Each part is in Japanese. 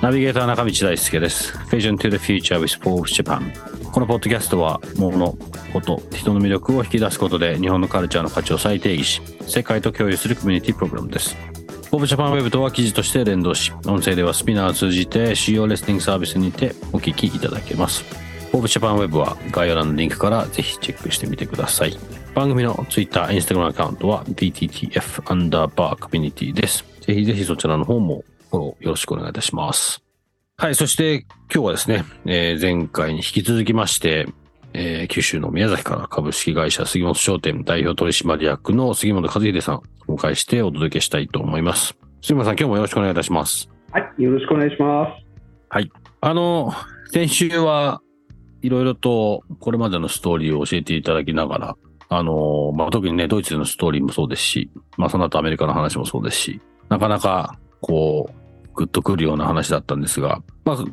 ナビゲーター中道大輔です。Vision to the Future with Forbes Japan。このポッドキャストは、物、こと、人の魅力を引き出すことで、日本のカルチャーの価値を再定義し、世界と共有するコミュニティプログラムです。Forbes Japan Web とは記事として連動し、音声ではスピナーを通じて主要リスニングサービスにてお聞きいただけます。Forbes Japan Web は概要欄のリンクからぜひチェックしてみてください。番組の Twitter、Instagram アカウントは VTTF アンダーバーコミュニティです。ぜひぜひそちらの方もフォローよろしくお願いいたします。はい、そして今日はですね、えー、前回に引き続きまして、えー、九州の宮崎から株式会社杉本商店代表取締役の杉本和秀さんをお迎えしてお届けしたいと思います。杉本さん、今日もよろしくお願いいたします。はい、よろしくお願いします。はい。あの、先週はいろいろとこれまでのストーリーを教えていただきながら、あの、まあ、特にね、ドイツでのストーリーもそうですし、まあ、その後アメリカの話もそうですし、なかなか、こう、グッとくるような話だったんですが、まあ、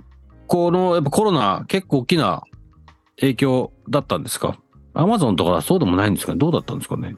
この、やっぱコロナ結構大きな影響だったんですか？アマゾンとかそうでもないんですかどうだったんですかね？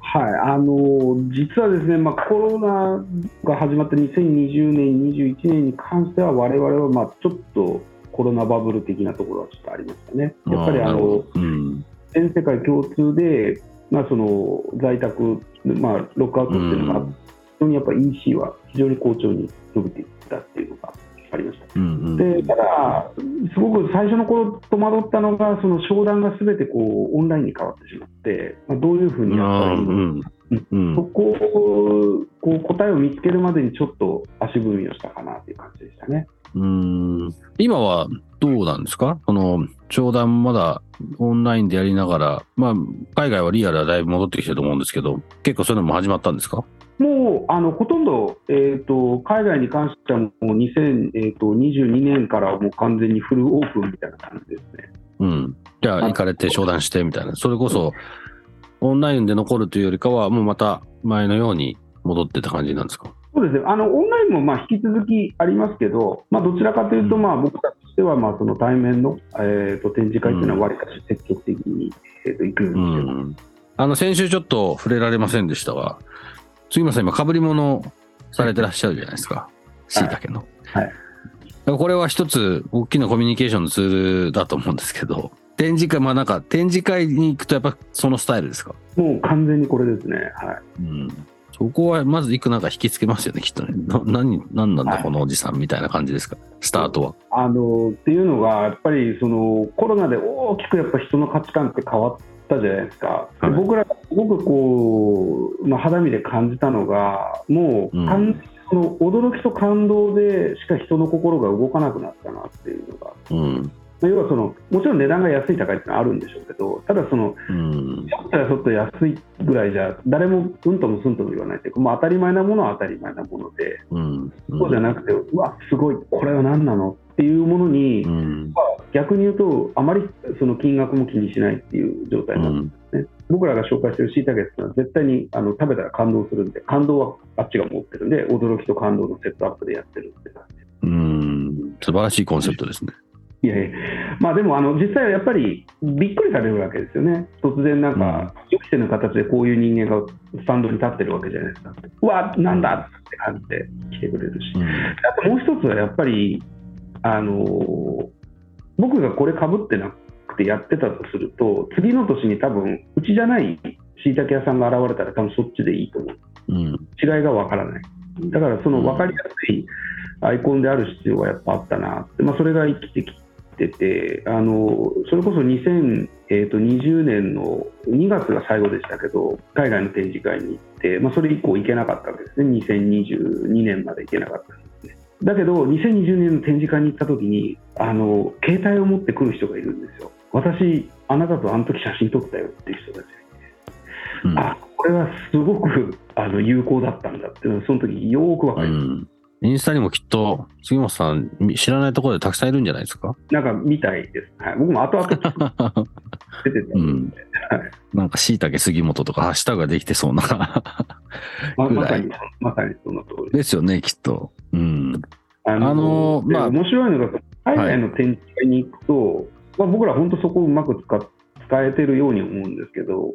はい、あの実はですね、まあ、コロナが始まった2020年、21年に関しては、我々はまあちょっとコロナバブル的なところはちょっとありましたね。やっぱりあの、うん、全世界共通で、まあ、その在宅、まあ、ロックアウトっていうのが、非常にやっぱ EC は非常に好調に伸びていったっていうのがありました。うんうん、でただ、すごく最初の頃戸惑ったのが、その商談がすべてこうオンラインに変わってしまって、まあ、どういうふうにやったらいいのか、うん、そこをこう答えを見つけるまでにちょっと足踏みをしたかなっていう感じでしたね。うん。今はどうなんですか？その商談まだオンラインでやりながら、まあ、海外はリアルはだいぶ戻ってきてると思うんですけど、結構そういうのも始まったんですか？もうあのほとんど、えーと、海外に関してはもう2022年からもう完全にフルオープンみたいな感じですね。うん、じゃあ、行かれて商談してみたいな、それこそオンラインで残るというよりかは、もうまた前のように戻ってた感じなんですか？そうですね、あのオンラインもまあ引き続きありますけど、まあ、どちらかというと、まあ僕たちとしてはまあその対面の、えー、と展示会というのは、わりかし積極的に、えー、と行くようにしてます、うん、あの先週ちょっと触れられませんでしたが、杉村さん、今、かぶり物されてらっしゃるじゃないですか、しいたけの。はい。これは一つ、大きなコミュニケーションのツールだと思うんですけど、展示会、まあなんか、展示会に行くと、やっぱそのスタイルですか？もう完全にこれですね。はい。うん。そこはまず行くなんか引きつけますよね、きっとね。な何、何なんだ、このおじさんみたいな感じですか、スタートは。あのっていうのが、やっぱりそのコロナで大きくやっぱ人の価値観って変わったじゃないですか。はい、僕らすごくこう、まあ、肌身で感じたのが、もう、うん、その驚きと感動でしか人の心が動かなくなったなっていうのが。うん要はそのもちろん値段が安い高いってのはあるんでしょうけどただその、うん、ちょっとやそっと安いぐらいじゃ誰もうんともすんとも言わないというか、まあ、当たり前なものは当たり前なもので、うん。うん、そうじゃなくてうわすごいこれは何なのっていうものに、うん、まあ、逆に言うとあまりその金額も気にしないっていう状態なんですね、うん、僕らが紹介してるしいたけっていうのは絶対にあの食べたら感動するんで感動はあっちが持ってるんで驚きと感動のセットアップでやってるって感じ。うん。素晴らしいコンセプトですね。いやいや。まあでもあの実際はやっぱりびっくりされるわけですよね、突然なんか、予期せぬ形でこういう人間がスタンドに立ってるわけじゃないですか、うわ、なんだって感じで来てくれるし、うん、あともう一つはやっぱり、あの僕がこれかぶってなくてやってたとすると、次の年に多分うちじゃないしいたけ屋さんが現れたら、多分そっちでいいと思う、うん、違いがわからない。だからその分かりやすいアイコンである必要はやっぱあったなって、まあ、それが生きてきててあのそれこそ2020年の2月が最後でしたけど海外の展示会に行って、まあ、それ以降行けなかったわけですね。2022年まで行けなかったんですね。だけど2020年の展示会に行った時にあの携帯を持ってくる人がいるんですよ。私あなたとあの時写真撮ったよっていう人たちがいて、うん、あこれはすごくあの有効だったんだっていうのは、その時よーくわかうります。ん。インスタにもきっと、杉本さん、み知らないところでたくさんいるんじゃないですか？なんかみたいです。はい、僕も後々出てたうんなんか、しいたけ杉本とかハッシュタグができてそうな。ままさに、まさにその通り。ですよね、きっと。うん。ああのーでまあ面白いのが、海外の展示会に行くと、まあ、僕ら本当そこをうまく使っ使えてるように思うんですけど、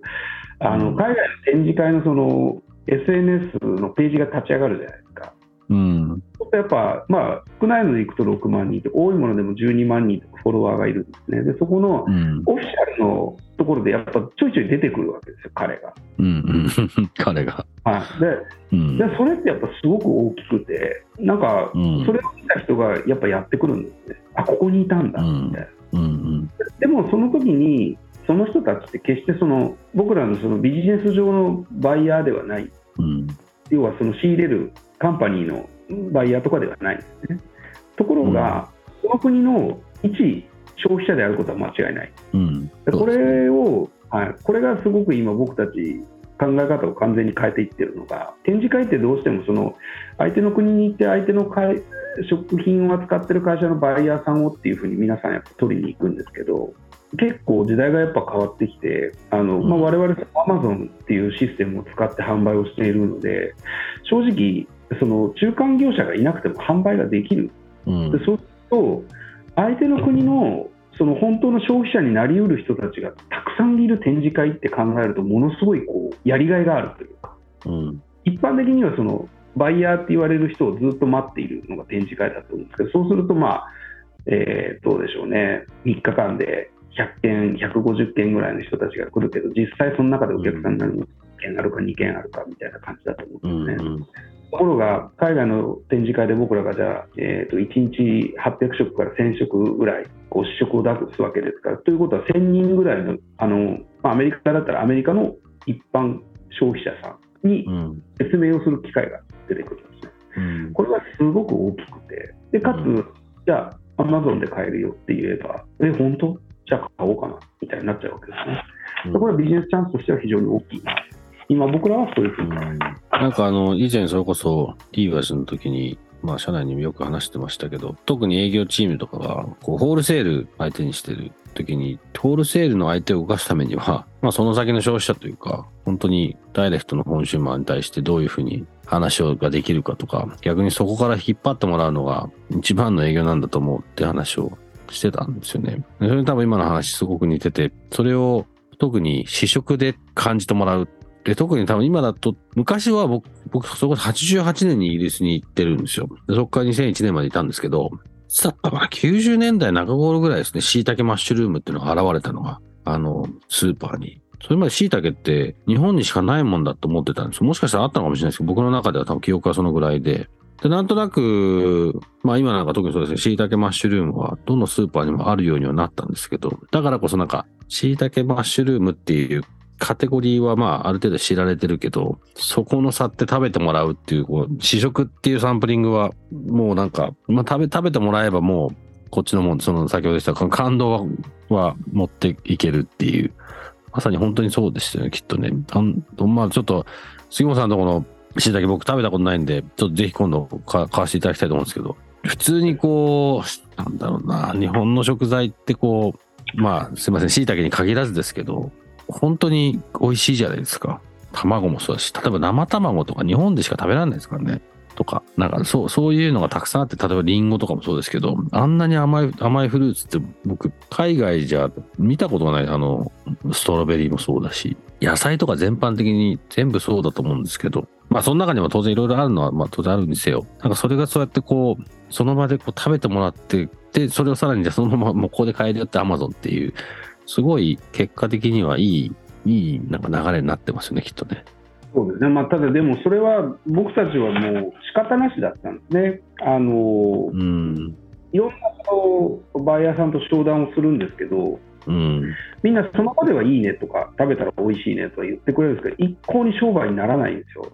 あのうん海外の展示会のその SNS のページが立ち上がるじゃないですか。うん。そうするとやっぱ、まあ、少ないので行くと6万人と、多いものでも12万人フォロワーがいるんですね。で、そこのうん。オフィシャルのところでやっぱちょいちょい出てくるわけですよ、彼が。うん。うん。彼が。はい、でうん。でそれってやっぱすごく大きくて、なんかうんそれを見た人がやっぱやってくるんですね、あここにいたんだみたいな。うん。でもその時に、その人たちって決してその僕らのそのビジネス上のバイヤーではない、うん。要はその仕入れるカンパニーのバイヤーとかではないんですね。ところが、その国の一消費者であることは間違いない。うん。でこれを、はい、これがすごく今、僕たち考え方を完全に変えていってるのが、展示会ってどうしてもその相手の国に行って、相手の会食品を扱ってる会社のバイヤーさんをっていうふうに皆さんやっぱ取りに行くんですけど、結構時代がやっぱ変わってきて、あのまあ、我々、アマゾンっていうシステムを使って販売をしているので、正直、その中間業者がいなくても販売ができる。うんで。そうすると、相手の国のその本当の消費者になりうる人たちがたくさんいる展示会って考えると、ものすごいこうやりがいがあるというか、うん。一般的にはそのバイヤーって言われる人をずっと待っているのが展示会だと思うんですけど、そうすると、まあえーどうでしょうね、3日間で100件、150件ぐらいの人たちが来るけど、実際その中でお客さんになるの1件あるか2件あるかみたいな感じだと思ううんですね。ん。ところが、海外の展示会で僕らがじゃあ、えー、と1日800食から1000食ぐらいこう試食を出すわけですから、ということは1000人ぐらいの、あのまあ、アメリカだったらアメリカの一般消費者さんにうん。説明をする機会が出てくるんですね。うん。ここれはすごく大きくて、でかつ、うんじゃあ、アマゾンで買えるよって言えば、え、本当？じゃあ買おうかなみたいになっちゃうわけですね。でこれはビジネスチャンスとしては非常に大きいな。今、僕らはそういうふうに考えてますなんかあの、以前それこそ、リーバーズの時に、まあ、社内にもよく話してましたけど、特に営業チームとかが、こう、ホールセール相手にしてる時に、ホールセールの相手を動かすためには、まあ、その先の消費者というか、本当にダイレクトのコンシューマーに対してどういうふうに話ができるかとか、逆にそこから引っ張ってもらうのが一番の営業なんだと思うって話をしてたんですよね。それに多分今の話すごく似てて、それを特に試食で感じてもらうで、特に多分今だと、昔は僕、僕、そこ88年にイギリスに行ってるんですよ。でそこから2001年までいたんですけど、いつだったかな ?90 年代中頃ぐらいですね、椎茸マッシュルームっていうのが現れたのが、あの、スーパーに。それまで椎茸って日本にしかないもんだと思ってたんです。もしかしたらあったのかもしれないですけど、僕の中では多分記憶はそのぐらいで。で、なんとなく、まあ今なんか特にそうですね、椎茸マッシュルームはどのスーパーにもあるようにはなったんですけど、だからこそなんか、椎茸マッシュルームっていうカテゴリーはまあある程度知られてるけど、そこの差って食べてもらうっていう、こう試食っていうサンプリングはもうなんか、まあ食べ、食べてもらえばもうこっちのもん、その先ほど言った感動は持っていけるっていう、まさに本当にそうですよね、きっとね。あまあちょっと、杉本さんのところの椎茸僕食べたことないんで、ちょっとぜひ今度買わせていただきたいと思うんですけど、普通にこう、なんだろうな、日本の食材ってこう、まあすいません、椎茸に限らずですけど、本当に美味しいじゃないですか。卵もそうだし、例えば生卵とか日本でしか食べられないですからね。とか、なんかそう、そういうのがたくさんあって、例えばリンゴとかもそうですけど、あんなに甘い、甘いフルーツって僕、海外じゃ見たことがない、あの、ストロベリーもそうだし、野菜とか全般的に全部そうだと思うんですけど、まあその中にも当然いろいろあるのは、まあ当然あるにせよ、なんかそれがそうやってこう、その場でこう食べてもらって、で、それをさらにじゃそのままもうここで買えるよって Amazon っていう、すごい結果的にはいい、いいなんか流れになってますよね、きっとね。そうですね、まあ、ただでもそれは僕たちはもう仕方なしだったんですね。あのうん。いろんなそのバイヤーさんと商談をするんですけど、うん。みんなその場ではいいねとか、食べたら美味しいねとか言ってくれるんですけど、一向に商売にならないんですよ。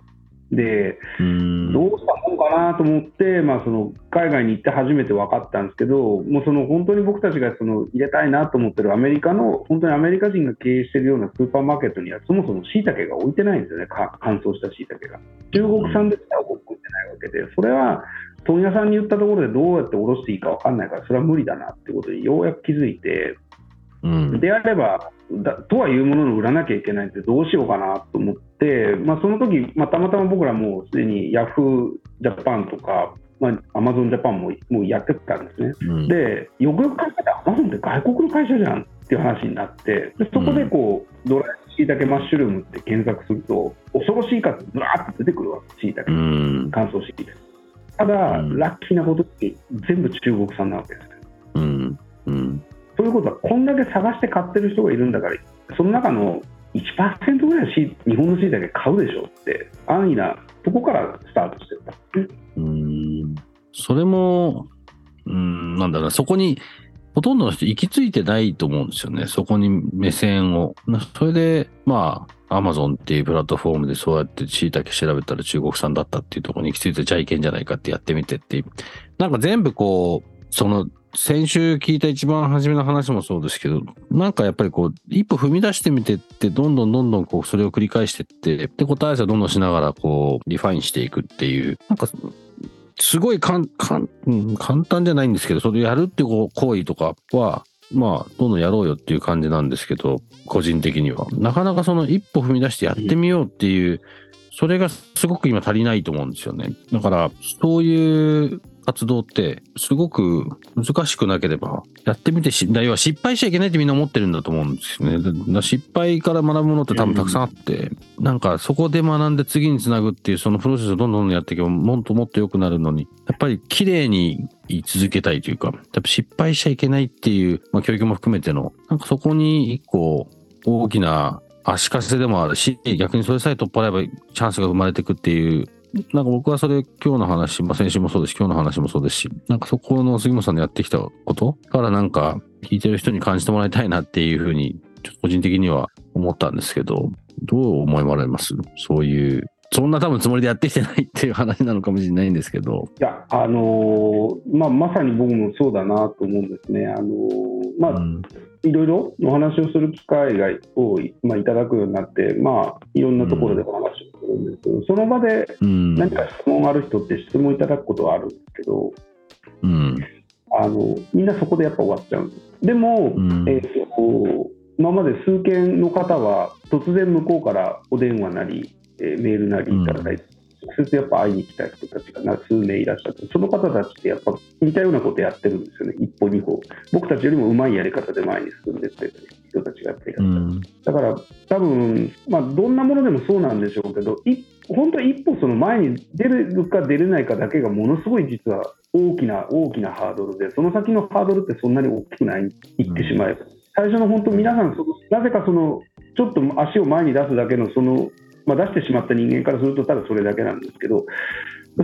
で、うん。どうしたもんかなと思って、まあ、その海外に行って初めて分かったんですけど、もうその本当に僕たちがその入れたいなと思ってるアメリカの、本当にアメリカ人が経営しているようなスーパーマーケットには、そもそもしいたけが置いてないんですよね、か乾燥したしいたけが。中国産でしか置いてないわけで、それは問屋さんに言ったところでどうやっておろしていいか分かんないから、それは無理だなってことにようやく気づいて、うん。であればだ、とはいうものの売らなきゃいけないってどうしようかなと思って、まあ、その時、まあ、たまたま僕らもうすでにヤフージャパンとか、まあ、アマゾンジャパンももうやってたんですね。うん。で、よくよく考えたら、アマゾンって外国の会社じゃんっていう話になって、でそこでこう、ドライしいたけマッシュルームって検索すると、恐ろしい数、ずらーって出てくるわけ、しいたけ、うん。乾燥しいたけ。ただ、うん。ラッキーなことって、全部中国産なわけですよ。うん。うんということは、こんだけ探して買ってる人がいるんだから、その中の1%ぐらいし日本のしいたけ買うでしょって、安易なとこからスタートしてた。うんそれも、うん、なんだろう、そこに、ほとんどの人行き着いてないと思うんですよね。そこに目線を。それで、まあ、アマゾンっていうプラットフォームでそうやって椎茸調べたら中国産だったっていうところに行き着いて、じゃあいけんじゃないかってやってみてっていう。なんか全部こう、その、先週聞いた一番初めの話もそうですけど、なんかやっぱりこう、一歩踏み出してみてって、どんどんどんどんこう、それを繰り返してって、で、答え合わせをどんどんしながら、こう、リファインしていくっていう、なんか、すごいかんかん、うん簡単じゃないんですけど、それやるっていう行為とかは、まあ、どんどんやろうよっていう感じなんですけど、個人的には。なかなかその一歩踏み出してやってみようっていう、それがすごく今足りないと思うんですよね。だから、そういう活動って、すごく難しくなければ、やってみてし、要は失敗しちゃいけないってみんな思ってるんだと思うんですよね。失敗から学ぶものって多分たくさんあって、なんかそこで学んで次につなぐっていうそのプロセスをどんどんどんやっていけばもっともっと良くなるのに、やっぱり綺麗に言い続けたいというか、やっぱ失敗しちゃいけないっていう、まあ教育も含めての、なんかそこに一個大きな足かせでもあるし、逆にそれさえ取っ払えばチャンスが生まれていくっていう、なんか僕はそれ今日の話、まあ先週もそうですし、今日の話もそうですし、なんかそこの杉本さんのやってきたことからなんか聞いてる人に感じてもらいたいなっていうふうに、ちょっと個人的には思ったんですけど、どう思われます？そういう、そんな多分つもりでやってきてないっていう話なのかもしれないんですけど。いや、あのーまあ、まさに僕もそうだなと思うんですね。あのーまあ、うんいろいろお話をする機会がを、まあ、いただくようになって、まあ、いろんなところでお話をするんですけど、その場でうん。何か質問がある人って質問いただくことはあるんですけど、うん。あのみんなそこでやっぱ終わっちゃうんです。でも、うんえーと今まで数件の方は突然向こうからお電話なり、えーメールなりいただいて、直接やっぱ会いに来た人たちがな数名いらっしゃって、その方たちってやっぱ似たようなことやってるんですよね、一歩二歩。僕たちよりもうまいやり方で前に進んでってる人たちがやっていらっしゃる。うん。だから多分、まあ、どんなものでもそうなんでしょうけど、い本当、一歩その前に出れるか出れないかだけがものすごい実は大きな大きなハードルで、その先のハードルってそんなに大きくない、言ってしまえば。最初の本当、皆さんその、なぜかそのちょっと足を前に出すだけのその、まあ、出してしまった人間からすると、ただそれだけなんですけど、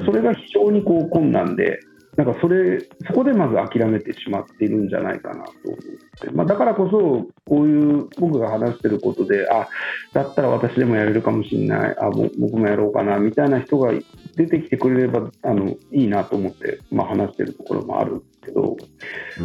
それが非常にこう困難で、なんかそれ、そこでまず諦めてしまっているんじゃないかなと思って、まあ、だからこそ、こういう僕が話してることで、あだったら私でもやれるかもしれない、あぼ僕もやろうかなみたいな人が出てきてくれればあのいいなと思って、まあ、話してるところもあるんですけど、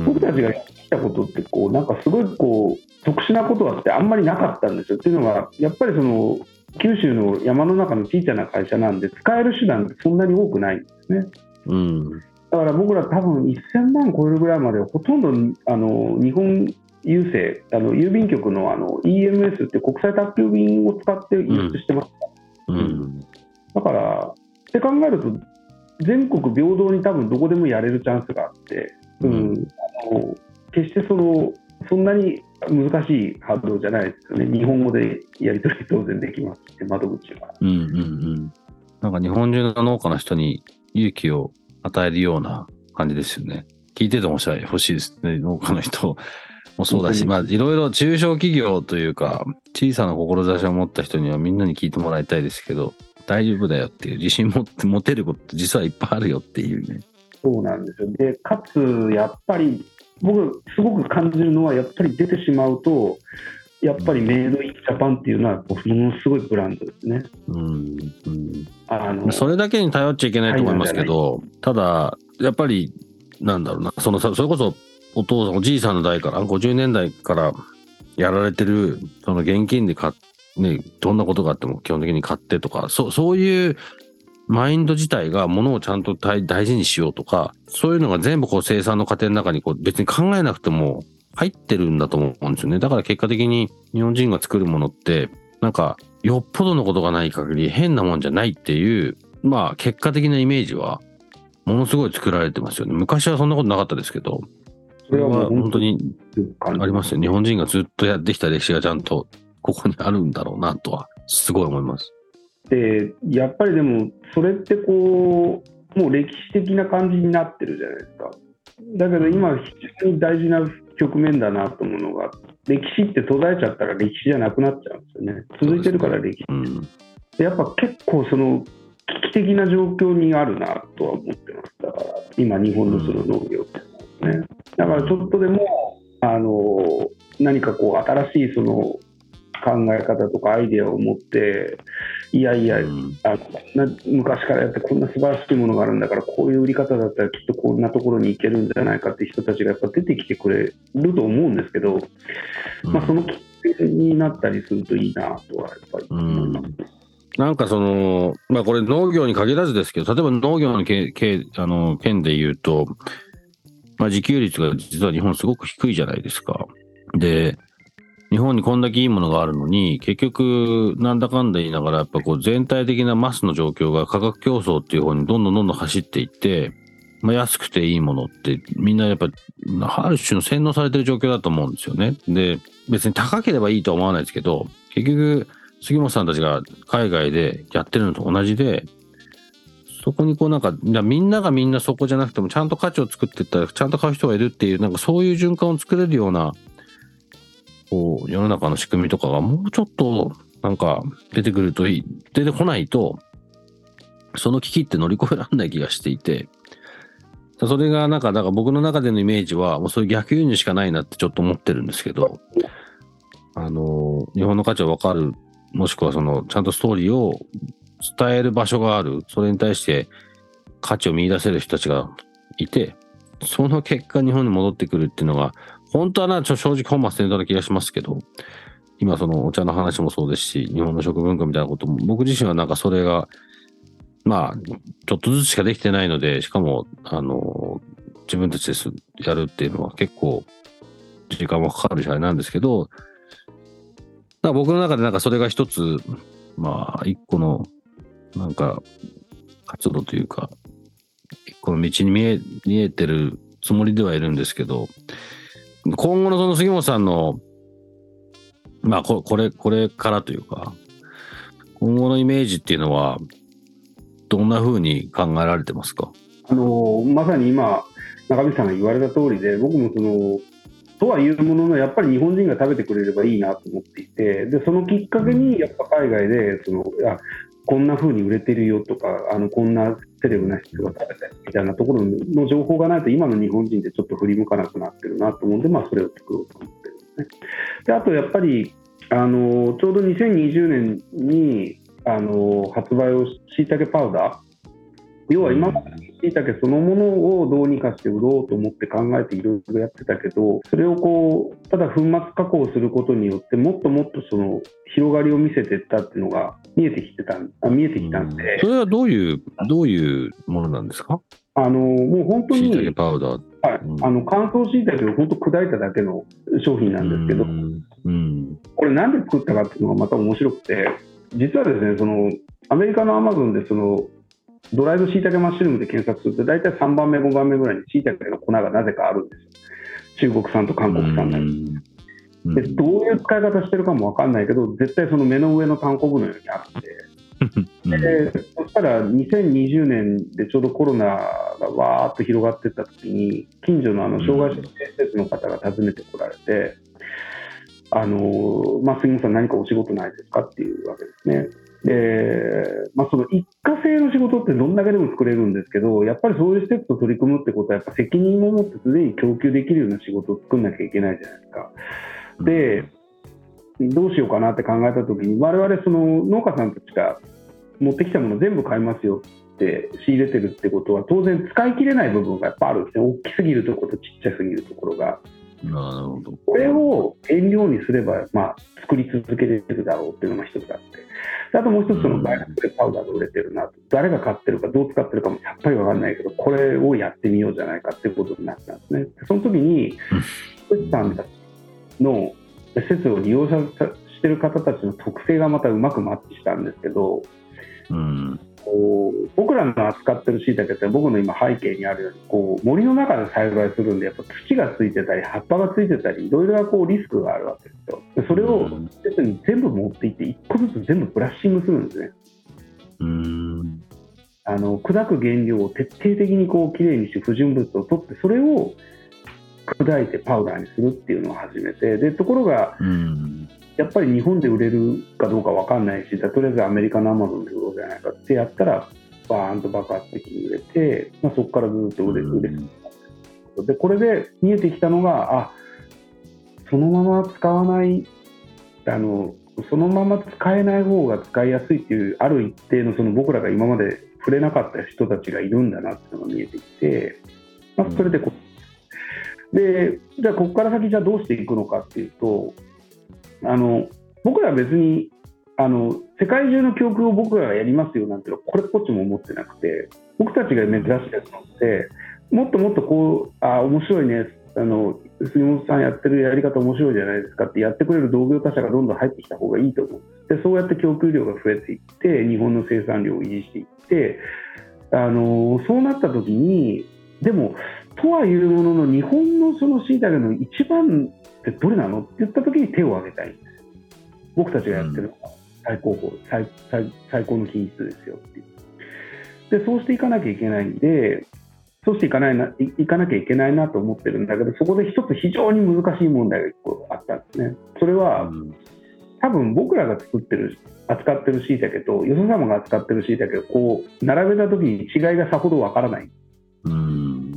僕たちがやってきたことってこう、なんかすごいこう特殊なことはってあんまりなかったんですよ。っていうのは、やっぱりその九州の山の中の小さな会社なんで、使える手段ってそんなに多くないんですね。うん。だから僕ら多分1000万超えるぐらいまでほとんどあの日本郵政あの郵便局のあの EMS って国際宅急便を使って輸出してます、うん。だからって考えると全国平等に多分どこでもやれるチャンスがあって、うんうんあの決してそのそんなに難しいハードルじゃないですよね日本語でやり取り当然できますし窓口は。うんうんうん。なんか日本中の農家の人に勇気を与えるような感じですよね。聞いてても欲しいですね。農家の人もそうだし、うんまあいろいろ中小企業というか、小さな志を持った人にはみんなに聞いてもらいたいですけど、大丈夫だよっていう自信持って持てること実はいっぱいあるよっていうね。そうなんですよ。で、かつ、やっぱり、僕、すごく感じるのは、やっぱり出てしまうと、やっぱりメイドインジャパンっていうのはものすごいブランドですね。うんうんあのそれだけに頼っちゃいけないと思いますけど、ただ、やっぱり、なんだろうな、そのさそれこそお父さん、おじいさんの代から、50年代からやられてる、その現金で買っね、どんなことがあっても基本的に買ってとか、そうそういうマインド自体が物をちゃんと大大事にしようとか、そういうのが全部こう生産の過程の中にこう別に考えなくても入ってるんだと思うんですよね。だから結果的に日本人が作るものって、なんかよっぽどのことがない限り変なもんじゃないっていう、まあ結果的なイメージはものすごい作られてますよね。昔はそんなことなかったですけど、それは本当にありますよ。日本人がずっとやってきた歴史がちゃんとここにあるんだろうなとはすごい思います。でやっぱりでもそれってこうもう歴史的な感じになってるじゃないですか。だけど今非常に大事な局面だなと思うのが歴史って途絶えちゃったら歴史じゃなくなっちゃうんですよね。続いてるから歴史。うん。でやっぱ結構その危機的な状況にあるなとは思ってます。だから今日本のその農業っていうのはね。だからちょっとでもあの何かこう新しいその考え方とかアイデアを持っていやいやうんあこんな昔からやってこんな素晴らしいものがあるんだからこういう売り方だったらきっとこんなところに行けるんじゃないかって人たちがやっぱ出てきてくれると思うんですけど、まあ、そのきっかけになったりするといいなとはやっぱり思います。なんかその、まあこれ農業に限らずですけど、例えば農業のけけあの県で言うと、まあ自給率が実は日本すごく低いじゃないですか。で、日本にこんだけいいものがあるのに、結局、なんだかんだ言いながら、やっぱこう全体的なマスの状況が価格競争っていう方にどんどんどんどん走っていって、まあ安くていいものってみんなやっぱ、ある種の洗脳されてる状況だと思うんですよね。で、別に高ければいいとは思わないですけど、結局、杉本さんたちが海外でやってるのと同じで、そこにこうなんか、みんながみんなそこじゃなくても、ちゃんと価値を作っていったら、ちゃんと買う人がいるっていう、なんかそういう循環を作れるような、こう、世の中の仕組みとかがもうちょっと、なんか出てくるといい、出てこないと、その危機って乗り越えられない気がしていて、それがなんか、だから僕の中でのイメージは、もうそういう逆輸入しかないなってちょっと思ってるんですけど、あの、日本の価値はわかるもしくはその、ちゃんとストーリーを伝える場所がある。それに対して価値を見出せる人たちがいて、その結果日本に戻ってくるっていうのが、本当はな、ちょ正直本末転倒な気がしますけど、今そのお茶の話もそうですし、日本の食文化みたいなことも、僕自身はなんかそれが、まあ、ちょっとずつしかできてないので、しかも、あの、自分たちですやるっていうのは結構時間もかかるしあれなんですけど、だ僕の中でなんかそれが一つ、まあ、一個の、なんか、活動というか、一個の道に見え、見えてるつもりではいるんですけど、今後のその杉本さんの、まあ、ここれ、これからというか、今後のイメージっていうのは、どんな風に考えられてますか？あのまさに今、中道さんが言われた通りで、僕もその、とはいうものの、やっぱり日本人が食べてくれればいいなと思っていて、でそのきっかけに、やっぱ海外でそのあ、こんな風に売れてるよとか、あのこんなセレブな人が食べてみたいなところの情報がないと、今の日本人ってちょっと振り向かなくなってるなと思うんで、まあ、それを作ろうと思ってるんですね。であとやっぱりあのちょうど2020年にあの発売をしいたけパウダー要は今までしいたけそのものをどうにかして売ろうと思って考えていろいろやってたけどそれをこうただ粉末加工することによってもっともっとその広がりを見せていったっていうのが見えてきてたんあ見えてきたんで、それはどういう、どういうものなんですか？あのもう本当しいたけに、パウダー。はい。うん。あの乾燥しいたけを本当砕いただけの商品なんですけど、うん。うん。これなんで作ったかっていうのがまた面白くて実はですねそのアメリカのアマゾンでそのドライドしいたけマッシュルームで検索すると大体3番目5番目ぐらいにしいたけの粉がなぜかあるんですよ。中国産と韓国産が、うん。でどういう使い方してるかも分かんないけど絶対その目の上の単行部のようにあって。うん。でそしたら2020年でちょうどコロナがわーっと広がっていった時に近所のあの障害者施設の方が訪ねてこられて、あのまあ、杉本さん、何かお仕事ないですかっていうわけですね。でまあ、その一過性の仕事ってどんだけでも作れるんですけど、やっぱりそういう施設と取り組むってことは、やっぱ責任を持って常に供給できるような仕事を作んなきゃいけないじゃないですか。で、どうしようかなって考えた時に我々その農家さんたちが持ってきたもの全部買いますよって仕入れてるってことは当然使い切れない部分がやっぱあるんですね大きすぎるところとちっちゃすぎるところが。なるほど。これを原料にすれば、まあ、作り続けれるだろうっていうのが一つあって、あともう一つ、そのバイナスでパウダーで売れてるなと、誰が買ってるか、どう使ってるかもさっぱり分かんないけど、これをやってみようじゃないかっていうことになったんですね。でその時に、富士山たちの施設を利用者してる方たちの特性がまたうまくマッチしたんですけど、うん。こう僕らの扱ってるしいたけって僕の今背景にあるようにこう森の中で栽培するんでやっぱ土がついてたり葉っぱがついてたりいろいろなこうリスクがあるわけですよでそれを全部持っていって一個ずつ全部ブラッシングするんですねうん。あの砕く原料を徹底的にこうきれいにして不純物を取ってそれを砕いてパウダーにするっていうのを始めてでところがうん。やっぱり日本で売れるかどうか分かんないし、とりあえずアメリカのアマゾンで売ろうじゃないかってやったら、バーンと爆発的に売れて、まあ、そこからずっと売れ売れてで、これで見えてきたのが、あそのまま使わないあの、そのまま使えない方が使いやすいっていう、ある一定のその僕らが今まで触れなかった人たちがいるんだなっていうのが見えてきて、まあ、それでこで、じゃあ、ここから先、じゃあどうしていくのかっていうと、あの僕らは別にあの世界中の教訓を僕らがやりますよなんていうのこれっぽっちも思ってなくて僕たちが目指してるのってもっともっとこうあ面白いねあの杉本さんやってるやり方面白いじゃないですかってやってくれる同業他社がどんどん入ってきた方がいいと思う。でそうやって供給量が増えていって日本の生産量を維持していってあのそうなった時にでもとはいうものの日本のそのしいたけの一番ってどれなのって言った時に手を挙げたいんです。僕たちがやってるのが最高峰最最最高の品質ですよっていう。でそうしていかなきゃいけないんでそうしていかないないいかなきゃいけないなと思ってるんだけどそこで一つ非常に難しい問題が一個あったんですね。それは多分僕らが作ってる扱ってるしいたけとよそ様が扱ってるしいたけをこう並べた時に違いがさほどわからない。うん。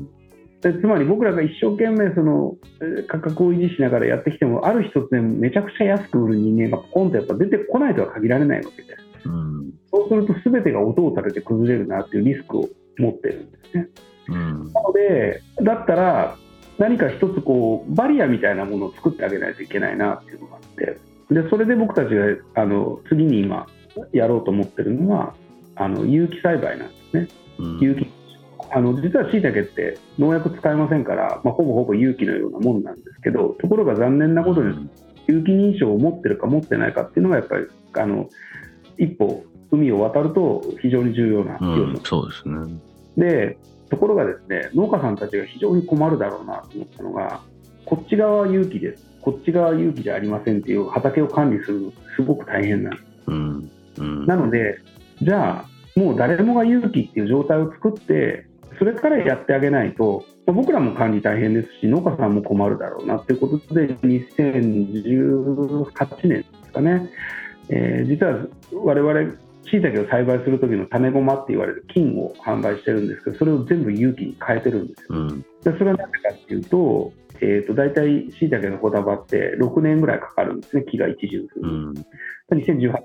でつまり僕らが一生懸命そのえー価格を維持しながらやってきてもある一つでめちゃくちゃ安く売る人間がポンとやっぱ出てこないとは限られないわけで。すうん。そうすると全てが音を立てて崩れるなっていうリスクを持ってるんですね。うん。なのでだったら何か一つこうバリアみたいなものを作ってあげないといけないなっていうのがあって。でそれで僕たちがあの次に今やろうと思ってるのはあの有機栽培なんですね。有機あの実はしいたけって農薬使いませんから、まあ、ほぼほぼ有機のようなもんなんですけどところが残念なことに有機認証を持ってるか持ってないかっていうのがやっぱりあの一歩海を渡ると非常に重要なう要素ん。そうですね。でところがですね農家さんたちが非常に困るだろうなと思ったのがこっち側は有機ですこっち側は有機じゃありませんっていう畑を管理するのすごく大変なんですうん。うん。なのでじゃあもう誰もが有機っていう状態を作ってそれからやってあげないとまあ僕らも管理大変ですし農家さんも困るだろうなっていうことで2018年ですかね、えー実は我々しいたけを栽培する時の種駒って言われる菌を販売してるんですけどそれを全部有機に変えてるんですようん。でそれは何でかっていうと,、えー、と大体しいたけの小束って6年ぐらいかかるんですね木が一巡するうん。2018年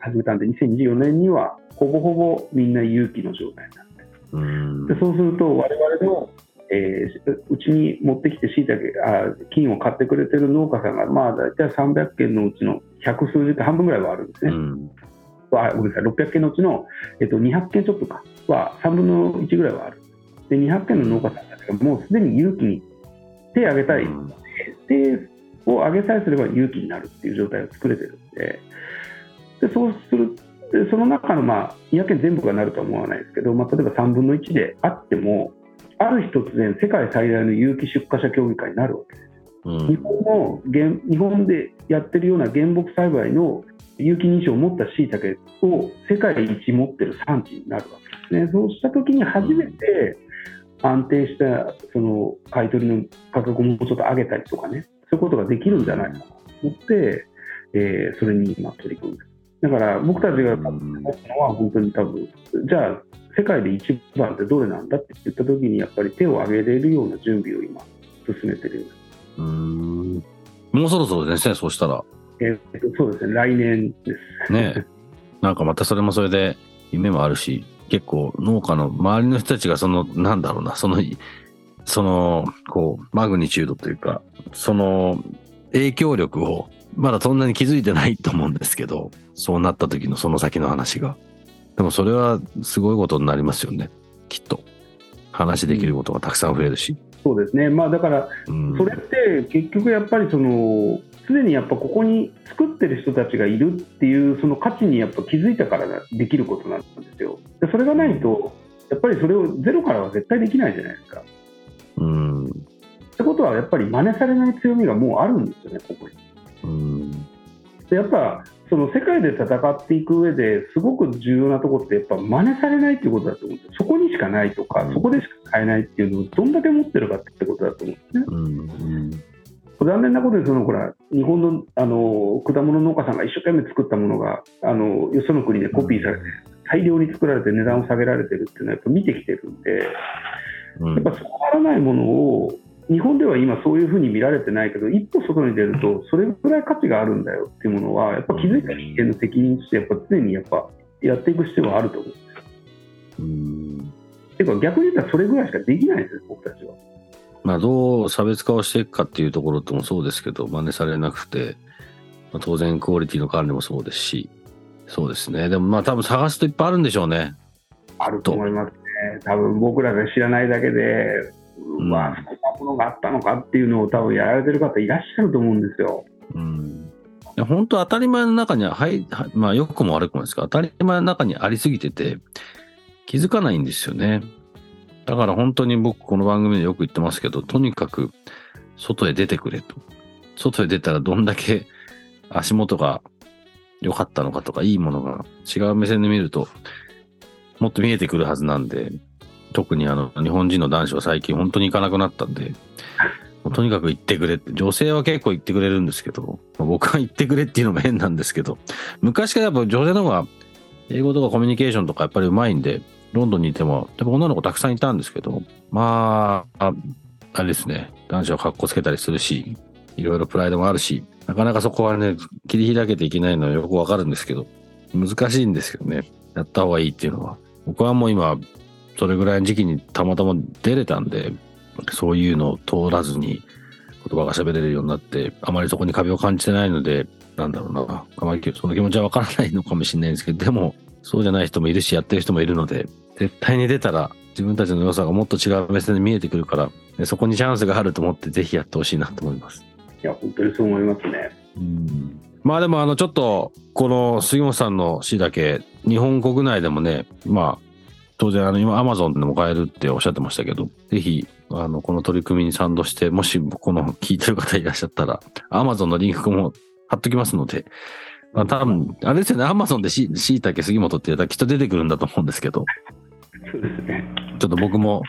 始めたんで2024年にはほぼほぼみんな有機の状態になってうん。でそうすると我々の、えーうちに持ってきてしいたけあ金を買ってくれてる農家さんがまあ大体300件のうちの百数十件半分ぐらいはあるんですね、うん。あごめんなさい600件のうちの、えっと、200件ちょっとかは3分の1ぐらいはある。で200件の農家さんたちがもうすでに有機に手を挙げたい、うん。手を挙げさえすれば有機になるっていう状態を作れてるんで。でそうするでその中の、まあ、200件全部がなるとは思わないですけど、まあ、例えば3分の1であってもある日突然世界最大の有機出荷者協議会になるわけですうん日本の原日本でやってるような原木栽培の有機認証を持ったしいたけを世界一持ってる産地になるわけですね。そうした時に初めて安定したその買い取りの価格をもうちょっと上げたりとかね、そういうことができるんじゃないかなと思って、えーそれに今取り組んでる。だから僕たちが思ったのは本当に多分、じゃあ世界で一番ってどれなんだって言った時にやっぱり手を挙げれるような準備を今進めてるようん。もうそろそろですね、そうしたら。えーとそうですね、来年です。ねなんかまたそれもそれで夢もあるし、結構農家の周りの人たちがその、なんだろうな、その、その、こう、マグニチュードというか、その影響力をまだそんなに気づいてないと思うんですけど、そうなった時のその先の話が。でもそれはすごいことになりますよね。きっと。話できることがたくさん増えるし。そうですね、まあ、だから、うんそれって結局やっぱりその、常にやっぱここに作ってる人たちがいるっていう、その価値にやっぱ気づいたからできることなんですよ。でそれがないと、やっぱりそれをゼロからは絶対できないじゃないですか。うん。ってことは、やっぱり真似されない強みがもうあるんですよね、ここに。うん。でやっぱその世界で戦っていく上ですごく重要なところってやっぱ真似されないっていうことだと思うんですよそこにしかないとかそこでしか買えないっていうのをどんだけ持ってるかってことだと思うんですねうん。残念なことにそのほら日本のあの果物農家さんが一生懸命作ったものがあのよその国でコピーされて大量に作られて値段を下げられてるっていうのはやっぱ見てきてるんでうん。やっぱそうならないものを日本では今そういうふうに見られてないけど一歩外に出るとそれぐらい価値があるんだよっていうものはやっぱ気づいた人間の責任としてやっぱ常にやっぱやっていく必要はあると思うんですよ。うんていうか逆に言ったらそれぐらいしかできないんですよ僕たちは。まあ、どう差別化をしていくかっていうところともそうですけど、真似されなくて、まあ、当然クオリティの管理もそうですし、そうですね。でもまあ多分探すといっぱいあるんでしょうね。あると思いますね。多分僕らが知らないだけで、うんうわそんなものがあったのかっていうのを多分やられてる方いらっしゃると思うんですよ。うん。本当当たり前の中には、はい、はいまあ良くも悪くもですが、当たり前の中にありすぎてて、気づかないんですよね。だから本当に僕この番組でよく言ってますけど、とにかく外へ出てくれと。外へ出たらどんだけ足元が良かったのかとか、いいものが違う目線で見ると、もっと見えてくるはずなんで、特にあの、日本人の男子は最近本当に行かなくなったんで、もうとにかく行ってくれって、女性は結構行ってくれるんですけど、まあ僕は行ってくれっていうのも変なんですけど、昔からやっぱ女性の方が英語とかコミュニケーションとかやっぱり上手いんで、ロンドンにいても、やっぱ女の子たくさんいたんですけど、まあ、ああれですね、男子は格好つけたりするし、いろいろプライドもあるし、なかなかそこはね、切り開けていけないのはよくわかるんですけど、難しいんですけどね、やった方がいいっていうのは。僕はもう今、それぐらいの時期にたまたま出れたんで、そういうのを通らずに言葉が喋れるようになって、あまりそこに壁を感じてないので、なんだろうな、あまりその気持ちはわからないのかもしれないんですけど、でも、そうじゃない人もいるし、やってる人もいるので、絶対に出たら自分たちの良さがもっと違う目線で見えてくるから、でそこにチャンスがあると思って、ぜひやってほしいなと思います。いや、本当にそう思いますね。まあでもあのちょっとこの杉本さんの詩だけ日本国内でもねまあ当然あの今アマゾンでも買えるっておっしゃってましたけどぜひあのこの取り組みに賛同してもしこの聞いてる方いらっしゃったらアマゾンのリンクも貼っときますので、まあ、多分あれですよねアマゾンでししいたけ杉本ってやったらきっと出てくるんだと思うんですけどそうですね。ちょっと僕も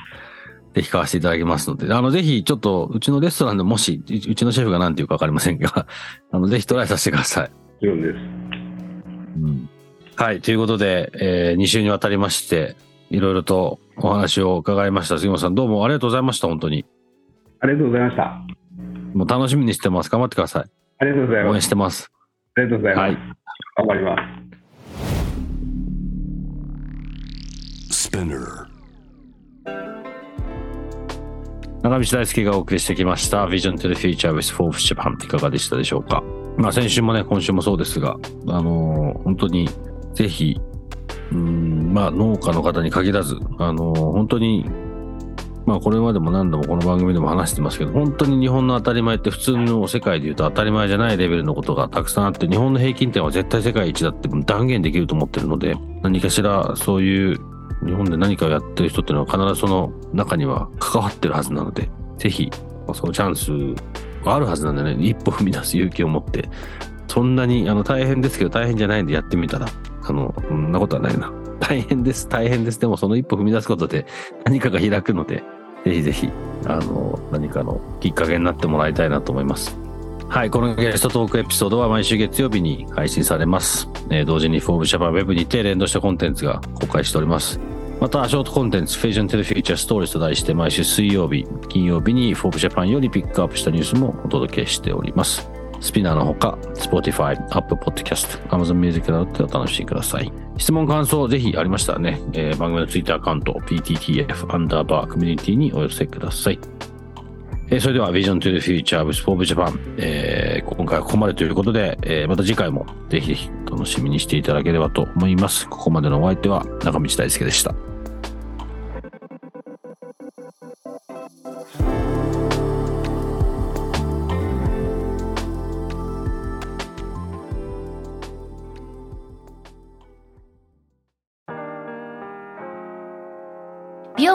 ぜひ買わせていただきますので、あの、ぜひ、ちょっと、うちのレストランでもし、ううちのシェフが何て言うかわかりませんが、あの、ぜひトライさせてください。もちろんです。はい。ということで、え2週にわたりまして、いろいろとお話を伺いました。杉本さん、どうもありがとうございました。本当に。ありがとうございました。もう楽しみにしてます。頑張ってください。ありがとうござい応援ます。してます。ありがとうございます。はい頑張ります。中道大輔がお送りしてきました。Vision to the Future with Forbes Japan いかがでしたでしょうか。まあ先週もね、今週もそうですが、あのー本当にぜひ、うん、まあ農家の方に限らず、あの本当に、まあこれまでも何度もこの番組でも話してますけど、本当に日本の当たり前って普通の世界で言うと当たり前じゃないレベルのことがたくさんあって、日本の平均点は絶対世界一だって断言できると思ってるので、何かしらそういう日本で何かをやってる人っていうのは必ずその中には関わってるはずなので、ぜひ、そのチャンスがあるはずなんでね、一歩踏み出す勇気を持って、そんなにあの大変ですけど大変じゃないんでやってみたら、あの、んなことはないな。大変です、大変です。でもその一歩踏み出すことで何かが開くので、ぜひぜひ、あの、何かのきっかけになってもらいたいなと思います。はい、このゲストトークエピソードは毎週月曜日に配信されます。えー同時に Forbes Japan Web にて連動したコンテンツが公開しております。また、ショートコンテンツ、Vision to the Future Stories と題して毎週水曜日、金曜日に Forbes Japan よりピックアップしたニュースもお届けしております。スピナーのほか、Spotify、Apple Podcast、Amazon Music などでお楽しみください。質問、感想、ぜひありましたらね、えー番組の Twitter アカウント、PTTF アンダーバーコミュニティにお寄せください。えーそれでは Vision to the Future with Forbes Japan、えー今回はここまでということで、えーまた次回もぜひぜひ楽しみにしていただければと思います。ここまでのお相手は中道大輔でした。